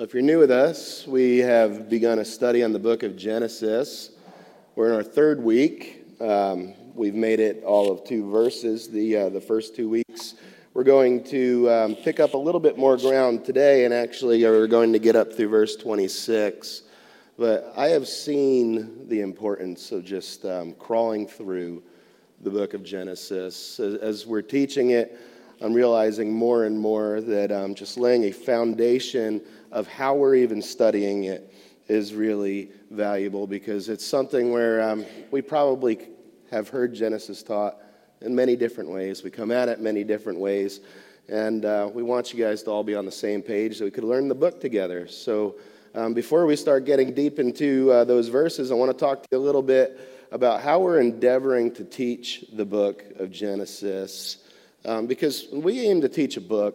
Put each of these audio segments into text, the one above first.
If you're new with us, we have begun a study on the book of Genesis. We're in our third week. Um, we've made it all of two verses the, uh, the first two weeks. We're going to um, pick up a little bit more ground today, and actually, we're going to get up through verse 26. But I have seen the importance of just um, crawling through the book of Genesis. As, as, we're teaching it, I'm realizing more and more that um, just laying a foundation of how we're even studying it is really valuable because it's something where um, we probably have heard Genesis taught in many different ways. We come at it many different ways. And uh, we want you guys to all be on the same page so we could learn the book together. So, um, before we start getting deep into uh, those verses, I want to talk to you a little bit about how we're endeavoring to teach the book of Genesis. Um, because we aim to teach a book,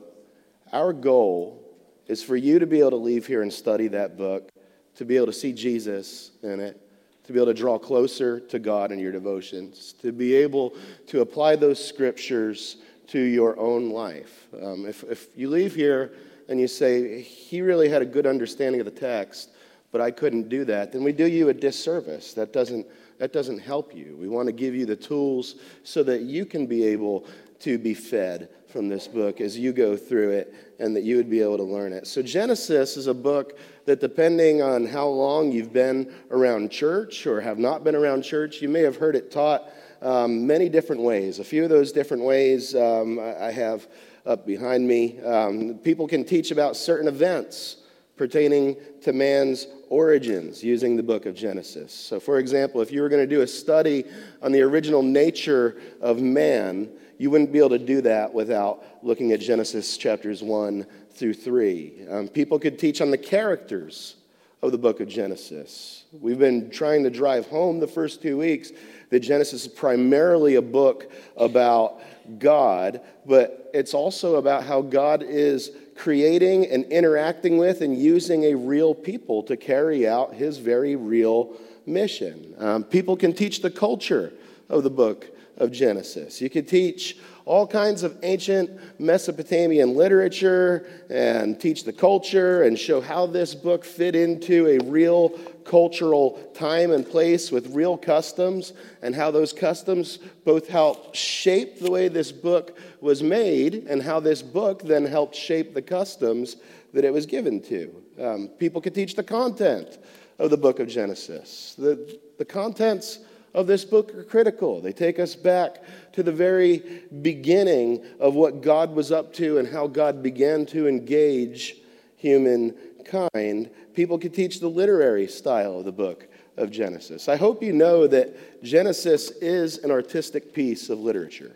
our goal is for you to be able to leave here and study that book, to be able to see Jesus in it, to be able to draw closer to God in your devotions, to be able to apply those scriptures to your own life. Um, if, if you leave here and you say, he really had a good understanding of the text, but I couldn't do that, then we do you a disservice. That doesn't, that doesn't help you. We want to give you the tools so that you can be able to be fed from this book as you go through it and that you would be able to learn it. So, Genesis is a book that, depending on how long you've been around church or have not been around church, you may have heard it taught um, many different ways. A few of those different ways um, I have up behind me. Um, people can teach about certain events pertaining to man's origins using the book of Genesis. So, for example, if you were going to do a study on the original nature of man, you wouldn't be able to do that without looking at Genesis chapters 1 through 3. Um, people could teach on the characters of the book of Genesis. We've been trying to drive home the first two weeks that Genesis is primarily a book about God, but it's also about how God is creating and interacting with and using a real people to carry out his very real mission. Um, people can teach the culture of the book of Genesis. You could teach all kinds of ancient Mesopotamian literature and teach the culture and show how this book fit into a real cultural time and place with real customs and how those customs both help shape the way this book was made and how this book then helped shape the customs that it was given to. Um, people could teach the content of the book of Genesis. The, the contents of this book are critical. They take us back to the very beginning of what God was up to and how God began to engage humankind. People could teach the literary style of the book of Genesis. I hope you know that Genesis is an artistic piece of literature.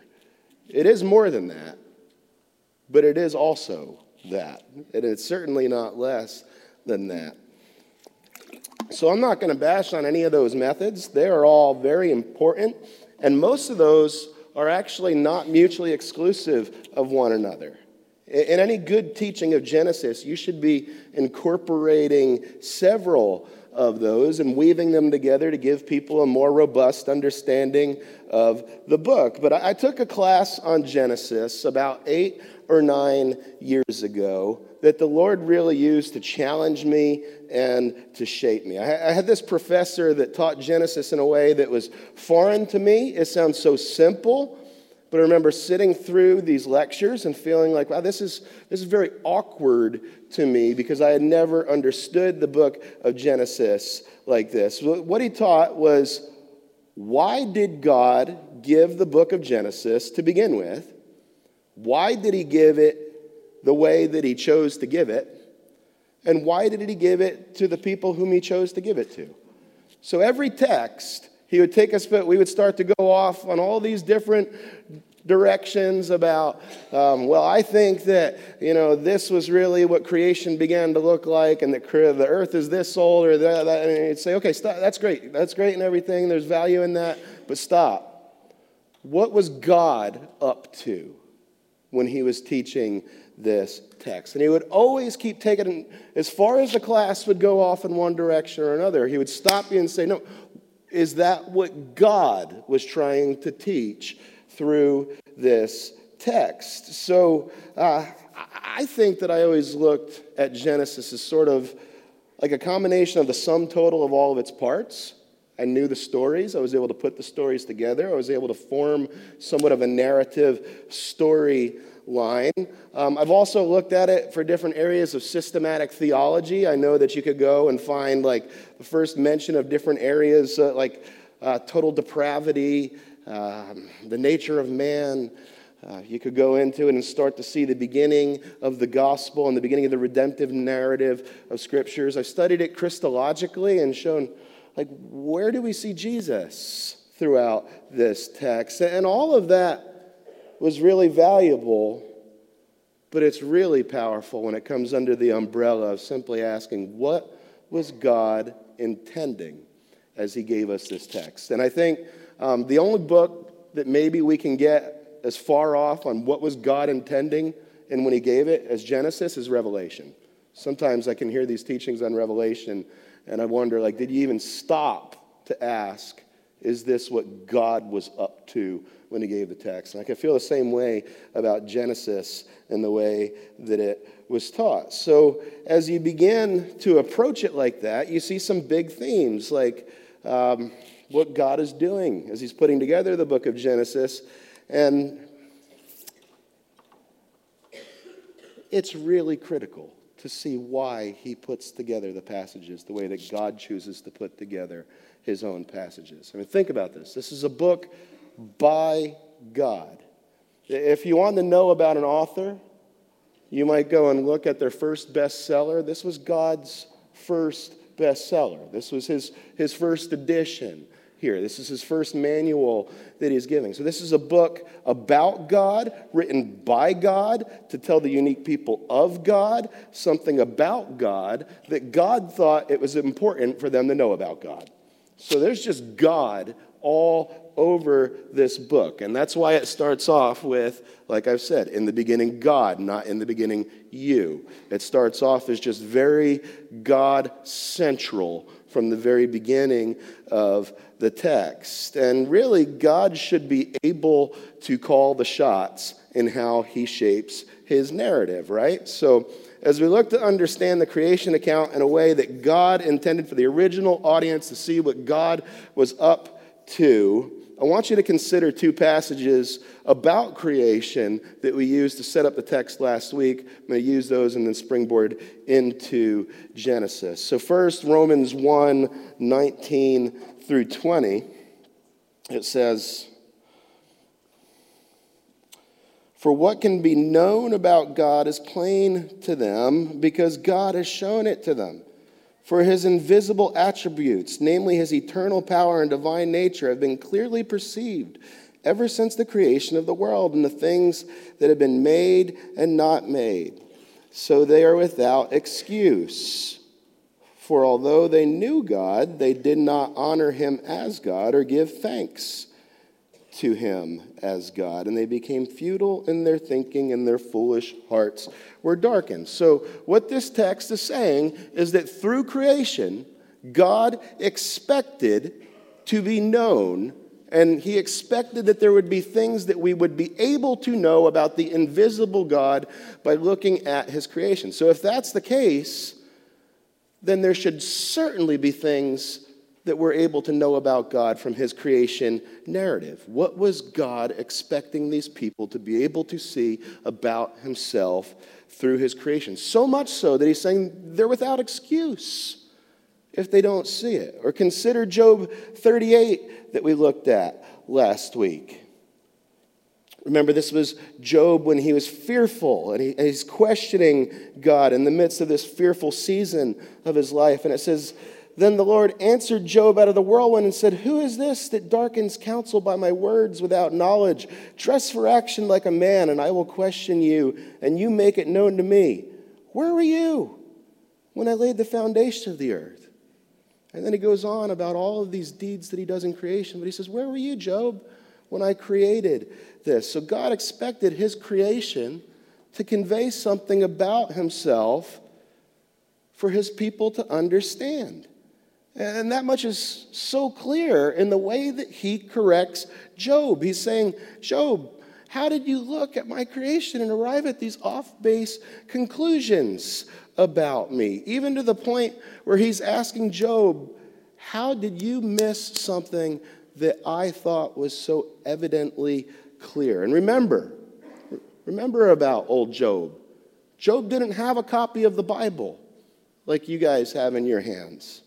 It is more than that, but it is also that. And it's certainly not less than that. So I'm not going to bash on any of those methods. They are all very important, and most of those are actually not mutually exclusive of one another. In any good teaching of Genesis, you should be incorporating several of those and weaving them together to give people a more robust understanding of the book. But I took a class on Genesis about eight or nine years ago that the Lord really used to challenge me and to shape me. I had this professor that taught Genesis in a way that was foreign to me. It sounds so simple, but I remember sitting through these lectures and feeling like, wow, this is, this is very awkward to me because I had never understood the book of Genesis like this. What he taught was why did God give the book of Genesis to begin with? Why did he give it the way that he chose to give it? And why did he give it to the people whom he chose to give it to? So every text, he would take us, but we would start to go off on all these different directions about, um, well, I think that, you know, this was really what creation began to look like, and that the earth is this old, or that, that and you'd say, okay, stop, that's great. That's great and everything. There's value in that, but stop. What was God up to when he was teaching this text. And he would always keep taking, as far as the class would go off in one direction or another, he would stop you and say, No, is that what God was trying to teach through this text? So uh, I think that I always looked at Genesis as sort of like a combination of the sum total of all of its parts. I knew the stories. I was able to put the stories together. I was able to form somewhat of a narrative story line. Um, I've also looked at it for different areas of systematic theology. I know that you could go and find like the first mention of different areas uh, like uh, total depravity, um, the nature of man. Uh, you could go into it and start to see the beginning of the gospel and the beginning of the redemptive narrative of scriptures. I've studied it Christologically and shown, like, where do we see Jesus throughout this text? And all of that was really valuable, but it's really powerful when it comes under the umbrella of simply asking, what was God intending as He gave us this text? And I think um, the only book that maybe we can get as far off on what was God intending and when He gave it as Genesis is Revelation. Sometimes I can hear these teachings on Revelation and I wonder, like, did you even stop to ask, is this what God was up to when He gave the text? And I can feel the same way about Genesis and the way that it was taught. So as you begin to approach it like that, you see some big themes like um, what God is doing as He's putting together the book of Genesis and it's really critical to see why he puts together the passages the way that God chooses to put together his own passages. I mean, think about this. This is a book by God. If you want to know about an author, you might go and look at their first bestseller. This was God's first bestseller. This was his, his first edition here. This is his first manual that he's giving. So, this is a book about God, written by God to tell the unique people of God something about God that God thought it was important for them to know about God. So, there's just God all over this book. And that's why it starts off with, like I've said, in the beginning, God, not in the beginning, you. It starts off as just very God central from the very beginning of the text. And really, God should be able to call the shots in how he shapes his narrative, right? So, as we look to understand the creation account in a way that God intended for the original audience to see what God was up to, I want you to consider two passages about creation that we used to set up the text last week. I'm going to use those and then springboard into Genesis. So, first, Romans 1 19 through 20. It says, For what can be known about God is plain to them because God has shown it to them. For his invisible attributes, namely his eternal power and divine nature, have been clearly perceived ever since the creation of the world and the things that have been made and not made. So they are without excuse. For although they knew God, they did not honor him as God or give thanks to him as God. And they became futile in their thinking, and their foolish hearts were darkened. So, what this text is saying is that through creation, God expected to be known, and he expected that there would be things that we would be able to know about the invisible God by looking at his creation. So, if that's the case, then there should certainly be things that we're able to know about God from his creation narrative. What was God expecting these people to be able to see about himself through his creation? So much so that he's saying they're without excuse if they don't see it. Or consider Job 38 that we looked at last week. Remember, this was Job when he was fearful and, he, and he's questioning God in the midst of this fearful season of his life. And it says, then the Lord answered Job out of the whirlwind and said, Who is this that darkens counsel by my words without knowledge? Dress for action like a man, and I will question you, and you make it known to me. Where were you when I laid the foundation of the earth? And then he goes on about all of these deeds that he does in creation, but he says, Where were you, Job, when I created this? So God expected his creation to convey something about himself for his people to understand. And that much is so clear in the way that he corrects Job. He's saying, Job, How did you look at my creation and arrive at these off base conclusions about me? Even to the point where he's asking Job, How did you miss something that I thought was so evidently clear? And remember, remember about old Job. Job didn't have a copy of the Bible like you guys have in your hands.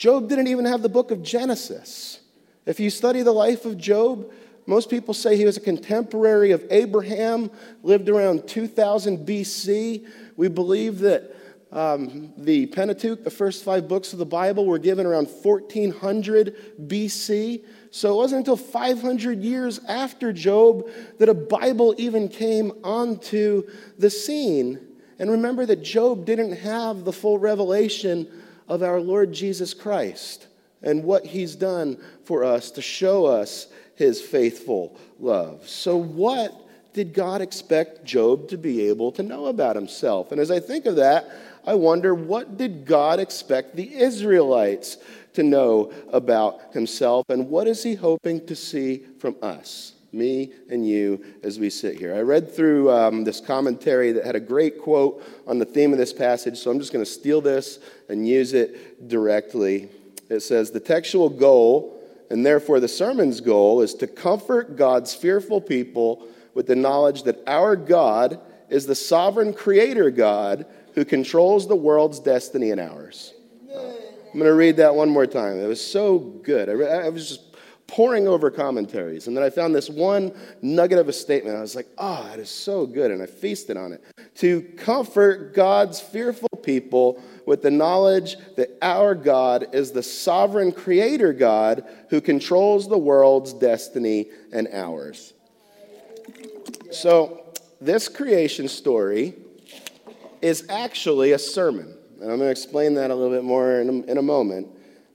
Job didn't even have the book of Genesis. If you study the life of Job, most people say he was a contemporary of Abraham, lived around 2000 BC. We believe that um, the Pentateuch, the first five books of the Bible, were given around 1400 BC. So it wasn't until 500 years after Job that a Bible even came onto the scene. And remember that Job didn't have the full revelation of our Lord Jesus Christ and what he's done for us to show us his faithful love. So, what did God expect Job to be able to know about himself? And as I think of that, I wonder what did God expect the Israelites to know about himself, and what is he hoping to see from us? Me and you as we sit here. I read through um, this commentary that had a great quote on the theme of this passage, so I'm just going to steal this and use it directly. It says, The textual goal and therefore, the sermon's goal is to comfort God's fearful people with the knowledge that our God is the sovereign creator God who controls the world's destiny and ours. I'm going to read that one more time. It was so good. I, I was just poring over commentaries, and then I found this one nugget of a statement. I was like, oh, that is so good, and I feasted on it. To comfort God's fearful people with the knowledge that our God is the sovereign creator God who controls the world's destiny and ours. So, this creation story is actually a sermon. And I'm going to explain that a little bit more in a, in a moment.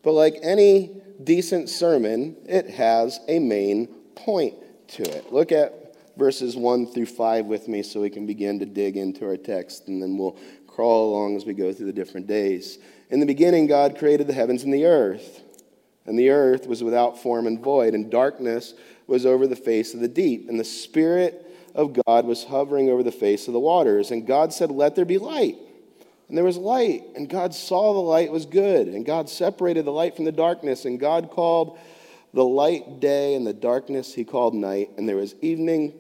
But, like any decent sermon, it has a main point to it. Look at verses 1 through 5 with me so we can begin to dig into our text, and then we'll crawl along as we go through the different days. In the beginning, God created the heavens and the earth. And the earth was without form and void, and darkness was over the face of the deep. And the Spirit of God was hovering over the face of the waters. And God said, Let there be light. And there was light. And God saw the light was good. And God separated the light from the darkness. And God called the light day, and the darkness he called night. And there was evening,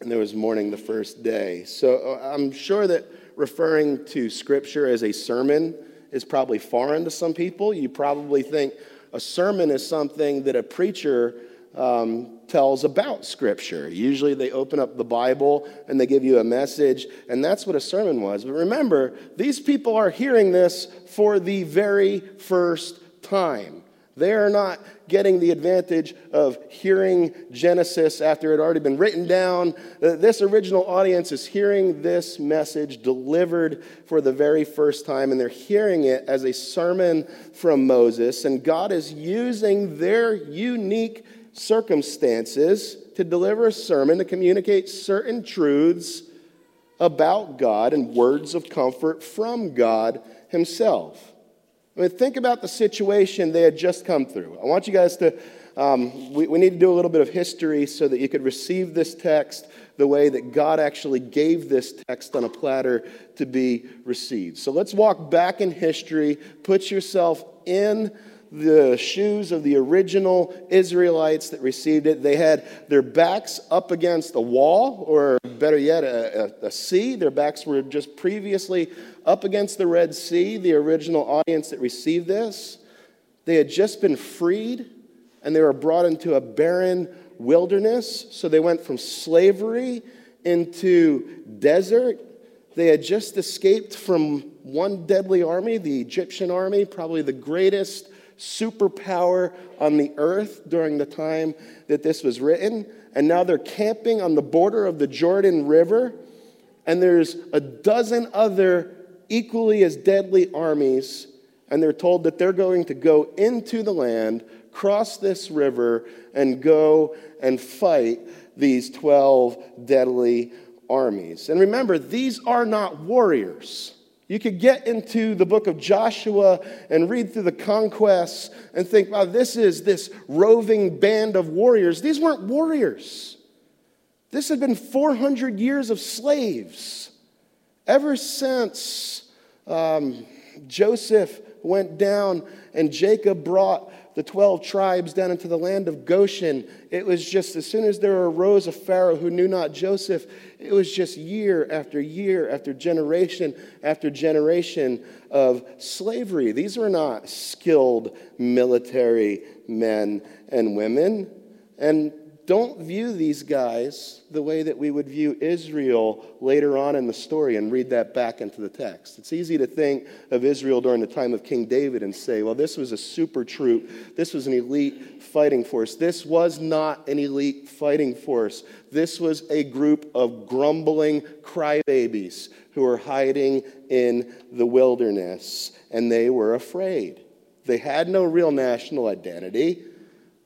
and there was morning the first day. So uh, I'm sure that referring to Scripture as a sermon is probably foreign to some people. You probably think a sermon is something that a preacher um, tells about Scripture. Usually they open up the Bible and they give you a message, and that's what a sermon was. But remember, these people are hearing this for the very first time. They are not getting the advantage of hearing Genesis after it had already been written down. Uh, this original audience is hearing this message delivered for the very first time, and they're hearing it as a sermon from Moses. And God is using their unique circumstances to deliver a sermon to communicate certain truths about God and words of comfort from God Himself. I mean, think about the situation they had just come through. I want you guys to, um, we, we need to do a little bit of history so that you could receive this text the way that God actually gave this text on a platter to be received. So let's walk back in history, put yourself in the shoes of the original Israelites that received it. They had their backs up against a wall, or better yet, a, a, a, sea. Their backs were just previously up against the Red Sea, the original audience that received this. They had just been freed, and they were brought into a barren wilderness. So they went from slavery into desert. They had just escaped from one deadly army, the Egyptian army, probably the greatest superpower on the earth during the time that this was written. And now they're camping on the border of the Jordan River. And there's a dozen other equally as deadly armies. And they're told that they're going to go into the land, cross this river, and go and fight these 12 deadly armies. And remember, these are not warriors. You could get into the book of Joshua and read through the conquests and think, wow, this is this roving band of warriors. These weren't warriors. This had been 400 years of slaves. Ever since um, Joseph went down and Jacob brought the 12 tribes down into the land of Goshen, it was just as soon as there arose a Pharaoh who knew not Joseph, it was just year after year after generation after generation of slavery. These were not skilled military men and women. And don't view these guys the way that we would view Israel later on in the story and read that back into the text. It's easy to think of Israel during the time of King David and say, well, this was a super troop. This was an elite fighting force. This was not an elite fighting force. This was a group of grumbling crybabies who were hiding in the wilderness, and they were afraid. They had no real national identity.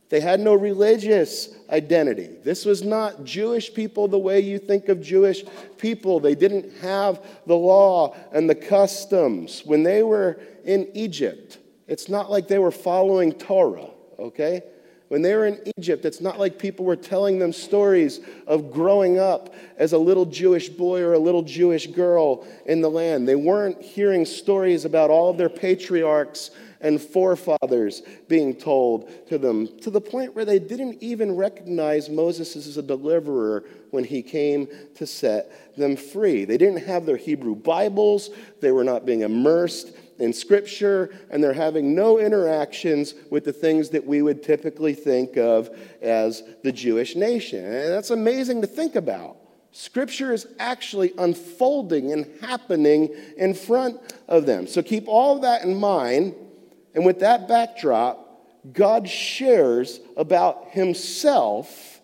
They had no religious identity. This was not Jewish people the way you think of Jewish people. They didn't have the law and the customs. When they were in Egypt, it's not like they were following Torah, okay? When they were in Egypt, it's not like people were telling them stories of growing up as a little Jewish boy or a little Jewish girl in the land. They weren't hearing stories about all of their patriarchs and forefathers being told to them, to the point where they didn't even recognize Moses as a deliverer when he came to set them free. They didn't have their Hebrew Bibles, they were not being immersed in Scripture, and they're having no interactions with the things that we would typically think of as the Jewish nation. And that's amazing to think about. Scripture is actually unfolding and happening in front of them. So keep all of that in mind and with that backdrop, God shares about himself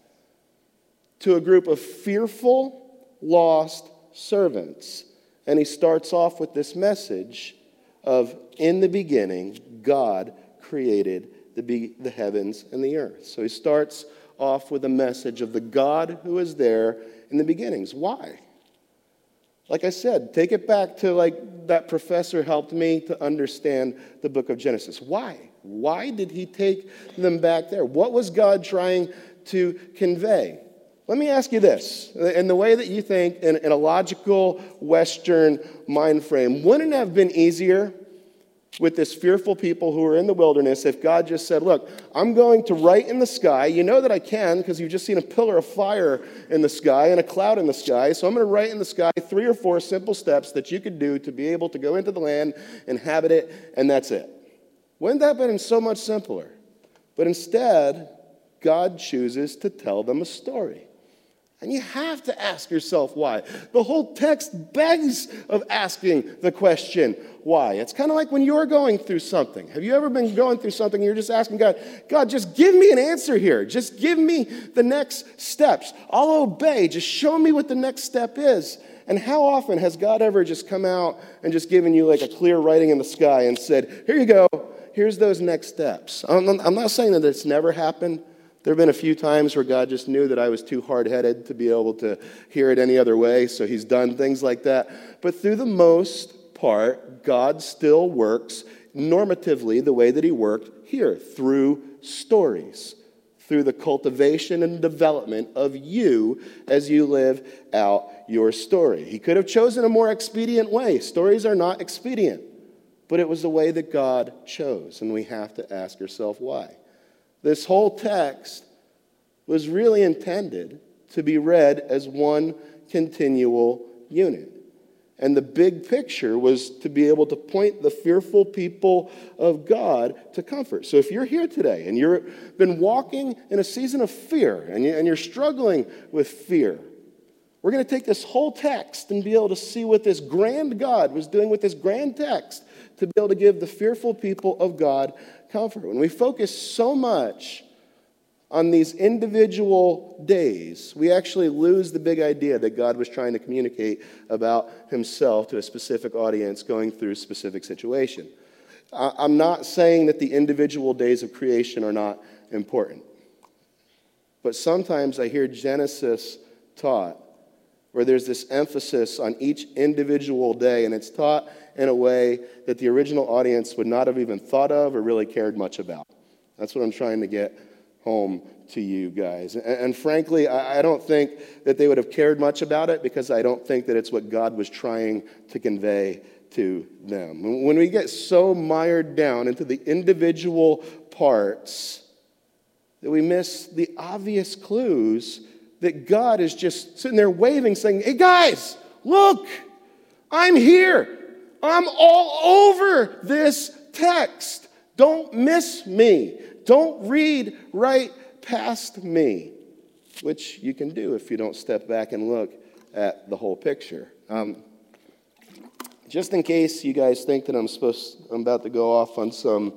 to a group of fearful, lost servants. And he starts off with this message of In the beginning, God created the, be- the heavens and the earth. So he starts off with a message of the God who is there in the beginnings. Why? Like I said, take it back to like that professor helped me to understand the book of Genesis. Why? Why did he take them back there? What was God trying to convey? Let me ask you this in the way that you think in, in a logical Western mind frame, wouldn't it have been easier with this fearful people who are in the wilderness if God just said, Look, I'm going to write in the sky. You know that I can because you've just seen a pillar of fire in the sky and a cloud in the sky. So I'm going to write in the sky three or four simple steps that you could do to be able to go into the land, inhabit it, and that's it. Wouldn't that have been so much simpler? But instead, God chooses to tell them a story. And you have to ask yourself why. The whole text begs of asking the question, why? It's kind of like when you're going through something. Have you ever been going through something and you're just asking God, God, just give me an answer here. Just give me the next steps. I'll obey. Just show me what the next step is. And how often has God ever just come out and just given you like a clear writing in the sky and said, here you go, here's those next steps? I'm not saying that it's never happened. There have been a few times where God just knew that I was too hard headed to be able to hear it any other way, so He's done things like that. But through the most part, God still works normatively the way that He worked here through stories, through the cultivation and development of you as you live out your story. He could have chosen a more expedient way. Stories are not expedient, but it was the way that God chose, and we have to ask ourselves why. This whole text was really intended to be read as one continual unit. And the big picture was to be able to point the fearful people of God to comfort. So if you're here today and you've been walking in a season of fear and, you, and you're struggling with fear, we're going to take this whole text and be able to see what this grand God was doing with this grand text to be able to give the fearful people of God comfort. When we focus so much on these individual days, we actually lose the big idea that God was trying to communicate about himself to a specific audience going through a specific situation. I'm not saying that the individual days of creation are not important, but sometimes I hear Genesis taught where there's this emphasis on each individual day, and it's taught in a way that the original audience would not have even thought of or really cared much about. That's what I'm trying to get home to you guys. And, and frankly, I, I don't think that they would have cared much about it because I don't think that it's what God was trying to convey to them. When we get so mired down into the individual parts that we miss the obvious clues that God is just sitting there waving, saying, Hey guys, look, I'm here. I'm all over this text. Don't miss me. Don't read right past me, which you can do if you don't step back and look at the whole picture. Um, just in case you guys think that I'm supposed, I'm about to go off on some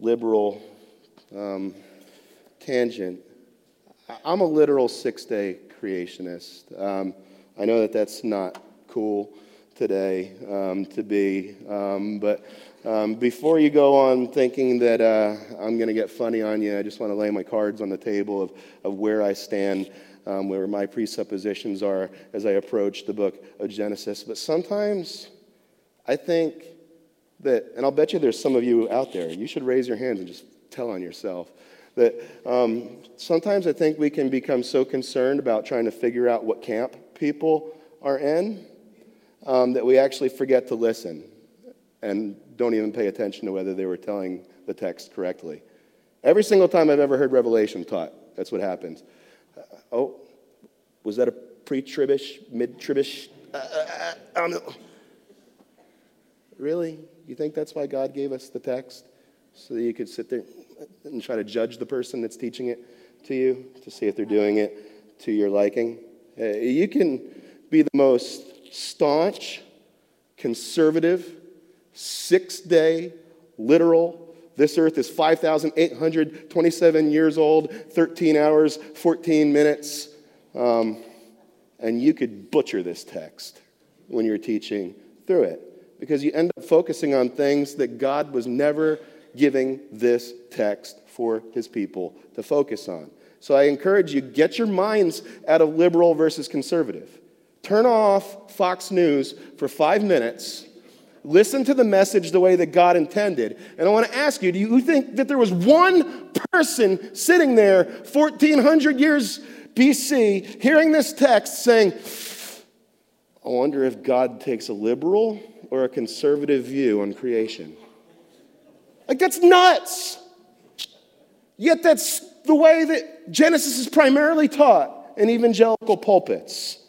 liberal um, tangent. I'm a literal six-day creationist. Um, I know that that's not cool today um, to be, um, but um, before you go on thinking that uh, I'm going to get funny on you, I just want to lay my cards on the table of, of where I stand um, where my presuppositions are as I approach the book of Genesis. But sometimes I think that, and I'll bet you there's some of you out there, you should raise your hands and just tell on yourself. That um, sometimes I think we can become so concerned about trying to figure out what camp people are in um, that we actually forget to listen and don't even pay attention to whether they were telling the text correctly. Every single time I've ever heard Revelation taught, that's what happens. Oh, was that a pre tribish, mid tribish? Uh, uh, uh, I don't know. Really? You think that's why God gave us the text? So that you could sit there and try to judge the person that's teaching it to you to see if they're doing it to your liking? Uh, you can be the most staunch, conservative, six day, literal, this earth is 5,827 years old, 13 hours, 14 minutes. Um, and you could butcher this text when you're teaching through it because you end up focusing on things that God was never giving this text for his people to focus on. So I encourage you get your minds out of liberal versus conservative. Turn off Fox News for 5 minutes Listen to the message the way that God intended. And I want to ask you do you think that there was one person sitting there 1400 years BC hearing this text saying, I wonder if God takes a liberal or a conservative view on creation? Like, that's nuts. Yet, that's the way that Genesis is primarily taught in evangelical pulpits.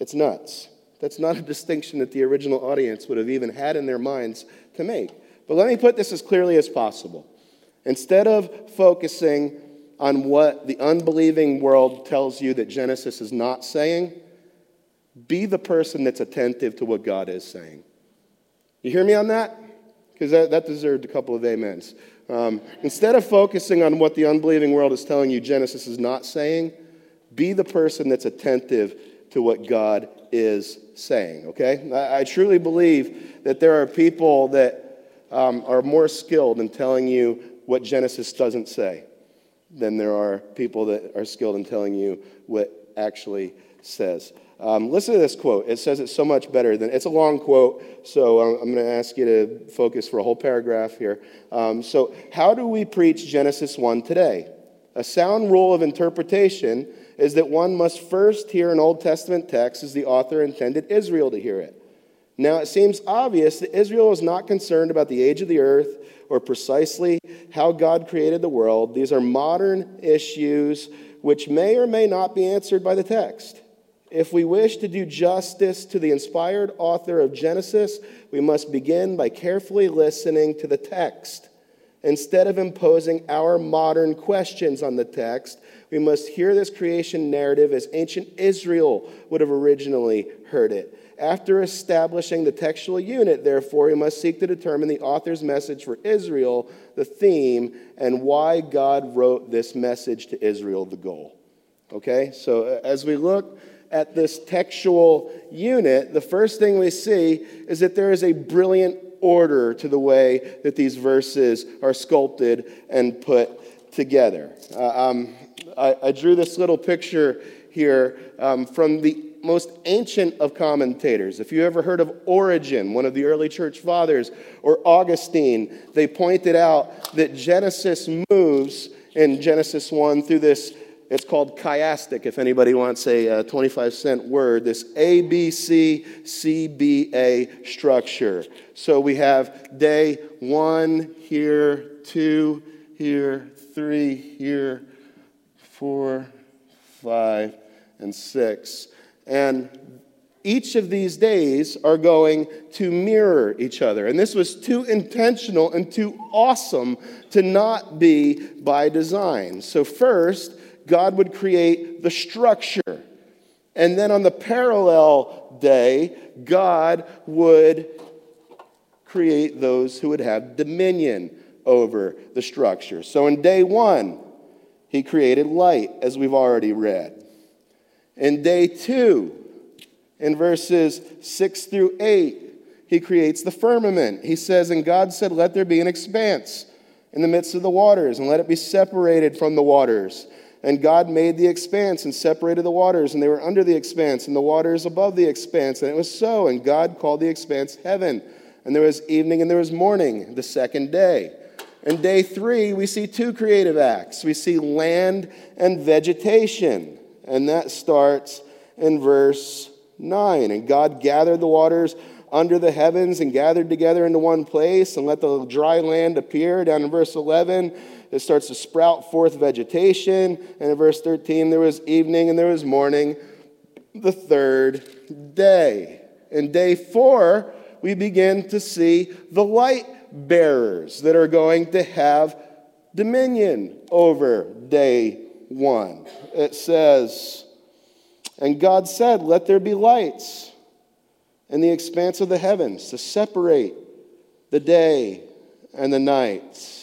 It's nuts. That's not a distinction that the original audience would have even had in their minds to make. But let me put this as clearly as possible. Instead of focusing on what the unbelieving world tells you that Genesis is not saying, be the person that's attentive to what God is saying. You hear me on that? Because that, that deserved a couple of amens. Um, instead of focusing on what the unbelieving world is telling you Genesis is not saying, be the person that's attentive to what God is saying, okay? I, I truly believe that there are people that um, are more skilled in telling you what Genesis doesn't say than there are people that are skilled in telling you what actually says. Um, listen to this quote. It says it so much better than it's a long quote, so I'm, I'm going to ask you to focus for a whole paragraph here. Um, so, how do we preach Genesis 1 today? A sound rule of interpretation is that one must first hear an Old Testament text as the author intended Israel to hear it. Now, it seems obvious that Israel is not concerned about the age of the earth or precisely how God created the world. These are modern issues which may or may not be answered by the text. If we wish to do justice to the inspired author of Genesis, we must begin by carefully listening to the text. Instead of imposing our modern questions on the text, we must hear this creation narrative as ancient Israel would have originally heard it. After establishing the textual unit, therefore, we must seek to determine the author's message for Israel, the theme, and why God wrote this message to Israel, the goal. Okay? So uh, as we look at this textual unit, the first thing we see is that there is a brilliant order to the way that these verses are sculpted and put together. Uh, um, I, I, drew this little picture here um, from the most ancient of commentators. If you ever heard of Origen, one of the early church fathers, or Augustine, they pointed out that Genesis moves in Genesis 1 through this, it's called chiastic, if anybody wants a uh, 25 cent word, this A, B, C, C, B, A structure. So we have day one here, two here, three here, four, five, and six. And each of these days are going to mirror each other. And this was too intentional and too awesome to not be by design. So, first, God would create the structure. And then on the parallel day, God would create those who would have dominion over the structure. So, in day one, he created light, as we've already read. In day two, in verses six through eight, he creates the firmament. He says, And God said, Let there be an expanse in the midst of the waters, and let it be separated from the waters. And God made the expanse and separated the waters, and they were under the expanse, and the waters above the expanse. And it was so. And God called the expanse heaven. And there was evening and there was morning, the second day. And day three, we see two creative acts. We see land and vegetation. And that starts in verse 9. And God gathered the waters under the heavens and gathered together into one place and let the dry land appear. Down in verse 11, it starts to sprout forth vegetation. And in verse 13, there was evening and there was morning, the third day. In day four, we begin to see the light bearers that are going to have dominion over day one. It says, And God said, Let there be lights in the expanse of the heavens to separate the day and the night.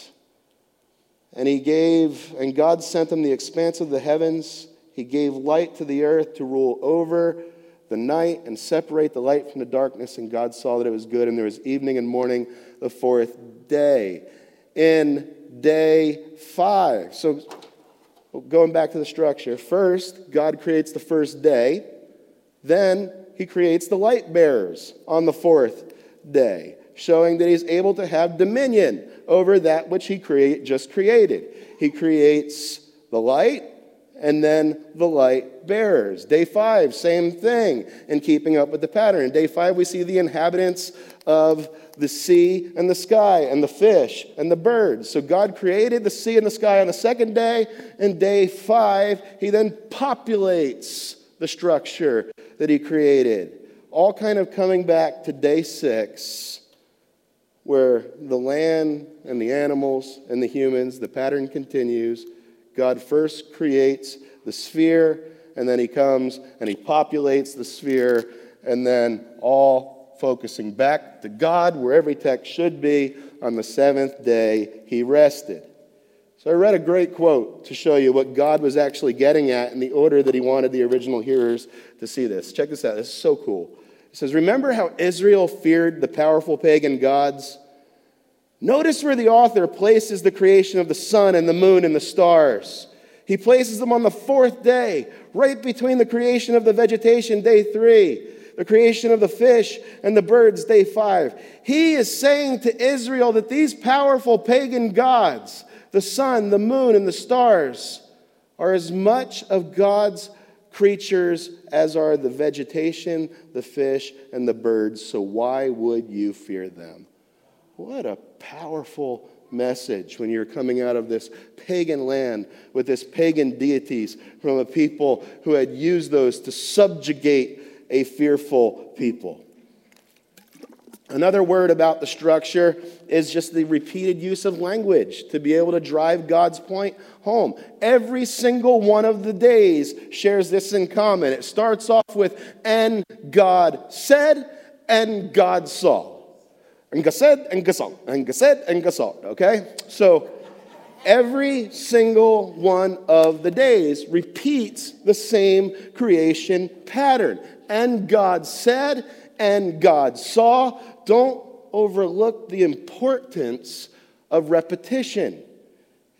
And he gave, and God sent them the expanse of the heavens. He gave light to the earth to rule over the night and separate the light from the darkness. And God saw that it was good. And there was evening and morning the fourth day. In day five, so going back to the structure, first, God creates the first day. Then he creates the light bearers on the fourth day, showing that he's able to have dominion over that which he create, just created. He creates the light and then the light bearers. Day five, same thing, in keeping up with the pattern. Day five, we see the inhabitants of the sea and the sky and the fish and the birds. So God created the sea and the sky on the second day. In day five, he then populates the structure that he created. All kind of coming back to day six, where the land and the animals and the humans, the pattern continues. God first creates the sphere, and then he comes and he populates the sphere, and then all focusing back to God, where every text should be. On the seventh day, he rested. So I read a great quote to show you what God was actually getting at in the order that he wanted the original hearers to see this. Check this out. This is so cool. It says, Remember how Israel feared the powerful pagan gods? Notice where the author places the creation of the sun and the moon and the stars. He places them on the fourth day, right between the creation of the vegetation, day three, the creation of the fish and the birds, day five. He is saying to Israel that these powerful pagan gods, the sun, the moon, and the stars, are as much of God's creatures as are the vegetation, the fish, and the birds. So why would you fear them? What a powerful message when you're coming out of this pagan land with this pagan deities from a people who had used those to subjugate a fearful people. Another word about the structure is just the repeated use of language to be able to drive God's point home. Every single one of the days shares this in common. It starts off with, and God said, and God saw. And God said, and God saw, and God said, and God saw. Okay? So every single one of the days repeats the same creation pattern and God said, and God saw. Don't overlook the importance of repetition.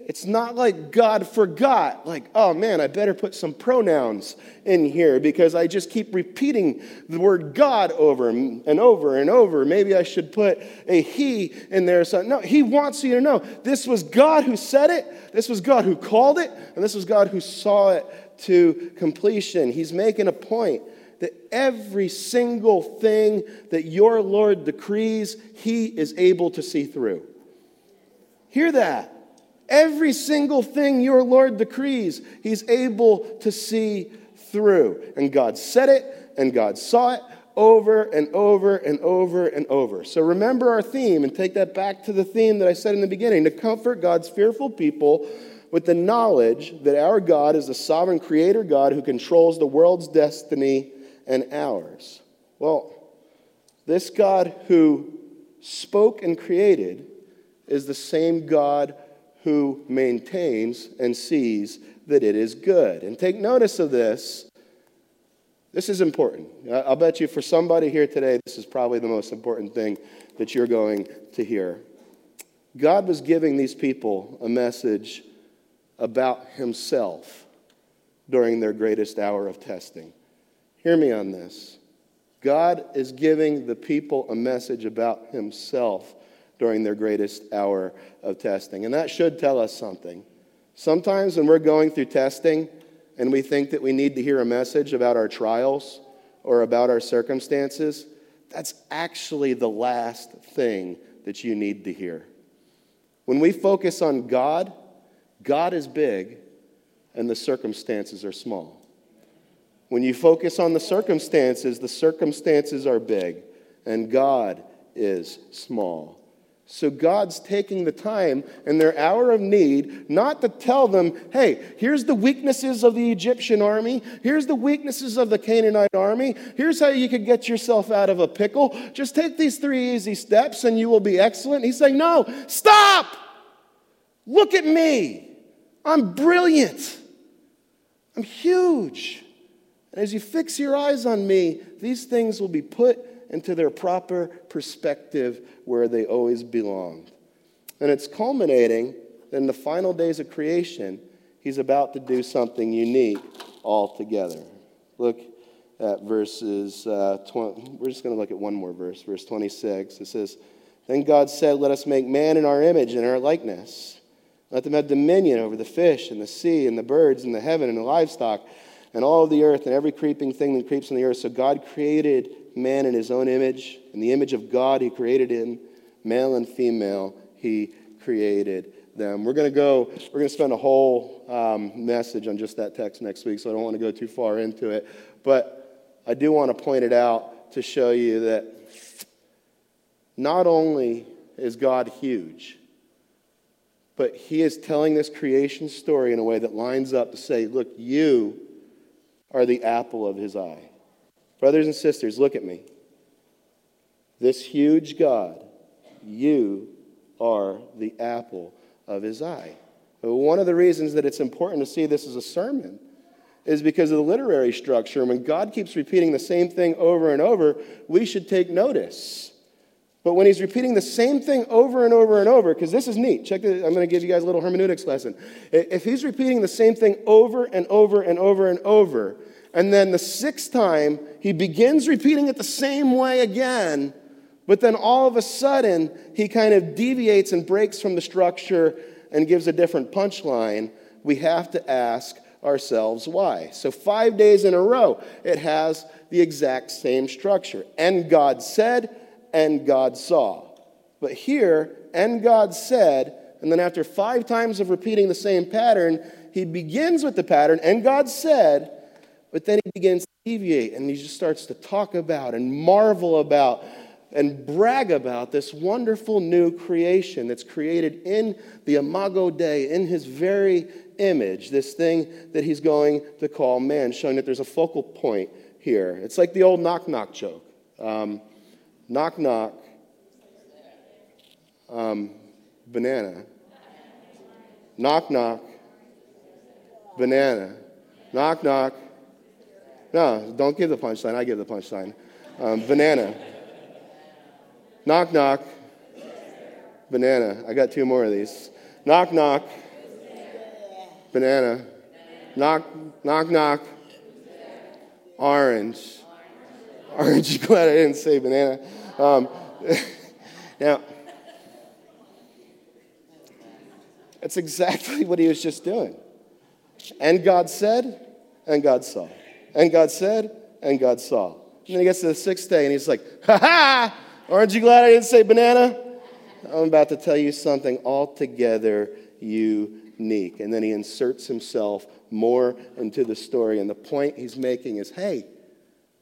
It's not like God forgot, like, oh man, I better put some pronouns in here because I just keep repeating the word God over and over and over. Maybe I should put a he in there. So, no, he wants you to know this was God who said it, this was God who called it, and this was God who saw it to completion. He's making a point that every single thing that your Lord decrees, he is able to see through. Hear that. Every single thing your Lord decrees, He's able to see through. And God said it, and God saw it over and over and over and over. So remember our theme and take that back to the theme that I said in the beginning to comfort God's fearful people with the knowledge that our God is the sovereign creator God who controls the world's destiny and ours. Well, this God who spoke and created is the same God who maintains and sees that it is good. And take notice of this. This is important. I'll bet you for somebody here today, this is probably the most important thing that you're going to hear. God was giving these people a message about Himself during their greatest hour of testing. Hear me on this. God is giving the people a message about Himself during their greatest hour of testing. And that should tell us something. Sometimes when we're going through testing and we think that we need to hear a message about our trials or about our circumstances, that's actually the last thing that you need to hear. When we focus on God, God is big and the circumstances are small. When you focus on the circumstances, the circumstances are big and God is small. So God's taking the time in their hour of need not to tell them, hey, here's the weaknesses of the Egyptian army, here's the weaknesses of the Canaanite army, here's how you could get yourself out of a pickle. Just take these three easy steps and you will be excellent. He's saying, no, stop! Look at me. I'm brilliant. I'm huge. And as you fix your eyes on me, these things will be put into their proper perspective where they always belonged. And it's culminating in the final days of creation, he's about to do something unique altogether. Look at verses, uh, 20, we're just going to look at one more verse, verse 26. It says, Then God said, Let us make man in our image and our likeness. Let them have dominion over the fish and the sea and the birds and the heaven and the livestock and all of the earth and every creeping thing that creeps on the earth. So God created man in his own image. In the image of God, he created him. Male and female, he created them. We're going to go, we're going to spend a whole um, message on just that text next week, so I don't want to go too far into it. But I do want to point it out to show you that not only is God huge, but he is telling this creation story in a way that lines up to say, look, you are the apple of his eye. Brothers and sisters, look at me. This huge God, you are the apple of his eye. One of the reasons that it's important to see this as a sermon is because of the literary structure. When God keeps repeating the same thing over and over, we should take notice. But when he's repeating the same thing over and over and over, because this is neat, check this, I'm going to give you guys a little hermeneutics lesson. If he's repeating the same thing over and over and over and over, and then the sixth time, he begins repeating it the same way again. But then all of a sudden, he kind of deviates and breaks from the structure and gives a different punchline. We have to ask ourselves why. So, five days in a row, it has the exact same structure. And God said, and God saw. But here, and God said, and then after five times of repeating the same pattern, he begins with the pattern, and God said, but then he begins to deviate and he just starts to talk about and marvel about and brag about this wonderful new creation that's created in the Imago Dei, in his very image, this thing that he's going to call man, showing that there's a focal point here. It's like the old knock knock joke. Um, knock knock, um, banana. Knock knock, banana. Knock knock, no, don't give the punchline. I give the punchline. Um, banana. knock, knock. Banana. I got two more of these. Knock, knock. Banana. Knock, knock, knock. Orange. Aren't you glad I didn't say banana? Um, now, that's exactly what he was just doing. And God said, and God saw. And God said, and God saw. And then he gets to the sixth day and he's like, ha ha! Aren't you glad I didn't say banana? I'm about to tell you something altogether unique. And then he inserts himself more into the story. And the point he's making is hey,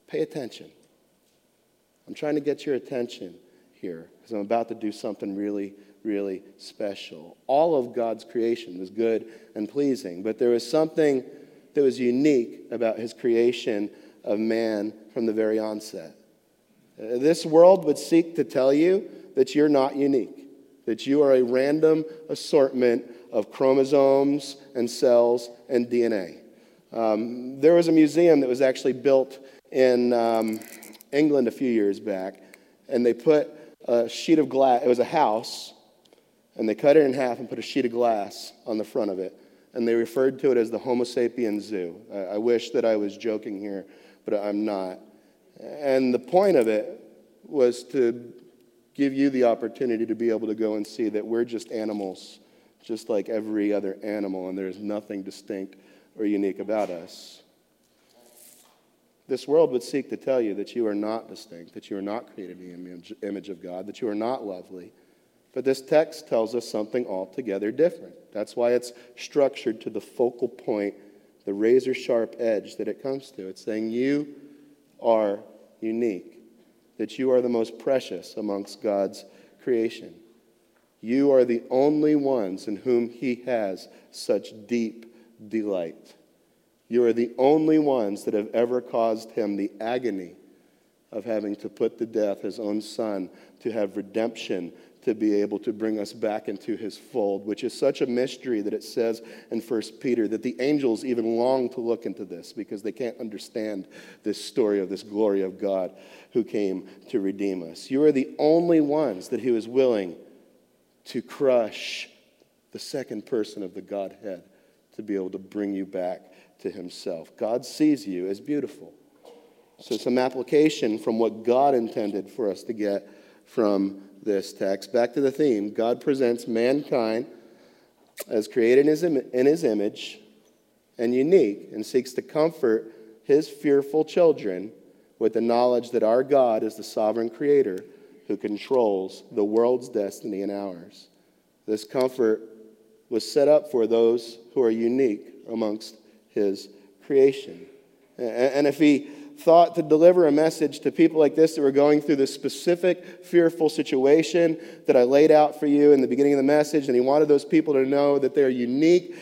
pay attention. I'm trying to get your attention here because I'm about to do something really, really special. All of God's creation was good and pleasing, but there was something that was unique about his creation of man from the very onset. Uh, this world would seek to tell you that you're not unique, that you are a random assortment of chromosomes and cells and DNA. Um, there was a museum that was actually built in um, England a few years back, and they put a sheet of glass, it was a house, and they cut it in half and put a sheet of glass on the front of it. And they referred to it as the Homo sapiens Zoo. I, I wish that I was joking here, but I'm not. And the point of it was to give you the opportunity to be able to go and see that we're just animals, just like every other animal, and there's nothing distinct or unique about us. This world would seek to tell you that you are not distinct, that you are not created in the image, image of God, that you are not lovely. But this text tells us something altogether different. That's why it's structured to the focal point, the razor sharp edge that it comes to. It's saying you are unique, that you are the most precious amongst God's creation. You are the only ones in whom He has such deep delight. You are the only ones that have ever caused Him the agony of having to put to death His own Son to have redemption to be able to bring us back into his fold, which is such a mystery that it says in 1 Peter that the angels even long to look into this because they can't understand this story of this glory of God who came to redeem us. You are the only ones that he was willing to crush the second person of the Godhead to be able to bring you back to himself. God sees you as beautiful. So, some application from what God intended for us to get from this text. Back to the theme God presents mankind as created in his, image and unique and seeks to comfort his fearful children with the knowledge that our God is the sovereign creator who controls the world's destiny and ours. This comfort was set up for those who are unique amongst his creation. And if he thought to deliver a message to people like this that were going through this specific fearful situation that I laid out for you in the beginning of the message. And he wanted those people to know that they're unique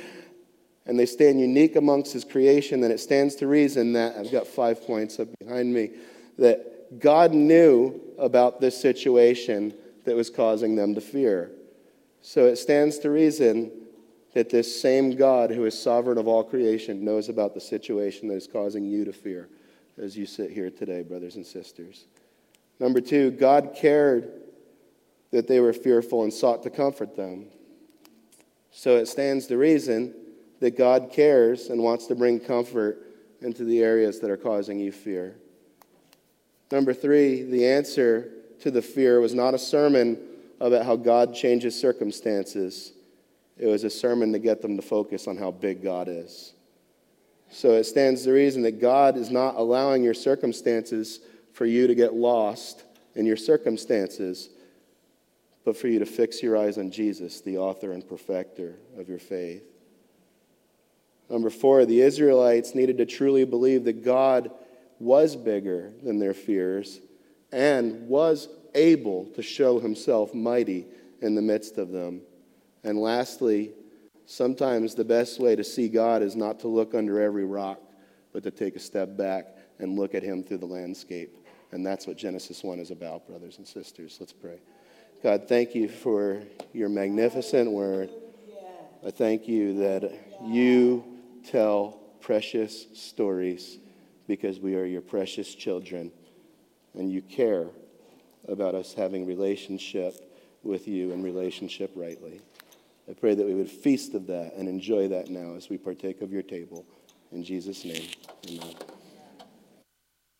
and they stand unique amongst his creation. Then it stands to reason that I've got five points up behind me that God knew about this situation that was causing them to fear. So it stands to reason that this same God who is sovereign of all creation knows about the situation that is causing you to fear as you sit here today, brothers and sisters. Number two, God cared that they were fearful and sought to comfort them. So it stands to reason that God cares and wants to bring comfort into the areas that are causing you fear. Number three, the answer to the fear was not a sermon about how God changes circumstances, it was a sermon to get them to focus on how big God is. So it stands to reason that God is not allowing your circumstances for you to get lost in your circumstances, but for you to fix your eyes on Jesus, the author and perfecter of your faith. Number four, the Israelites needed to truly believe that God was bigger than their fears and was able to show himself mighty in the midst of them. And lastly, Sometimes the best way to see God is not to look under every rock, but to take a step back and look at Him through the landscape. And that's what Genesis 1 is about, brothers and sisters. Let's pray. God, thank you for your magnificent word. I thank you that you tell precious stories because we are your precious children and you care about us having relationship with you and relationship rightly. I pray that we would feast of that and enjoy that now as we partake of your table. In Jesus' name, amen.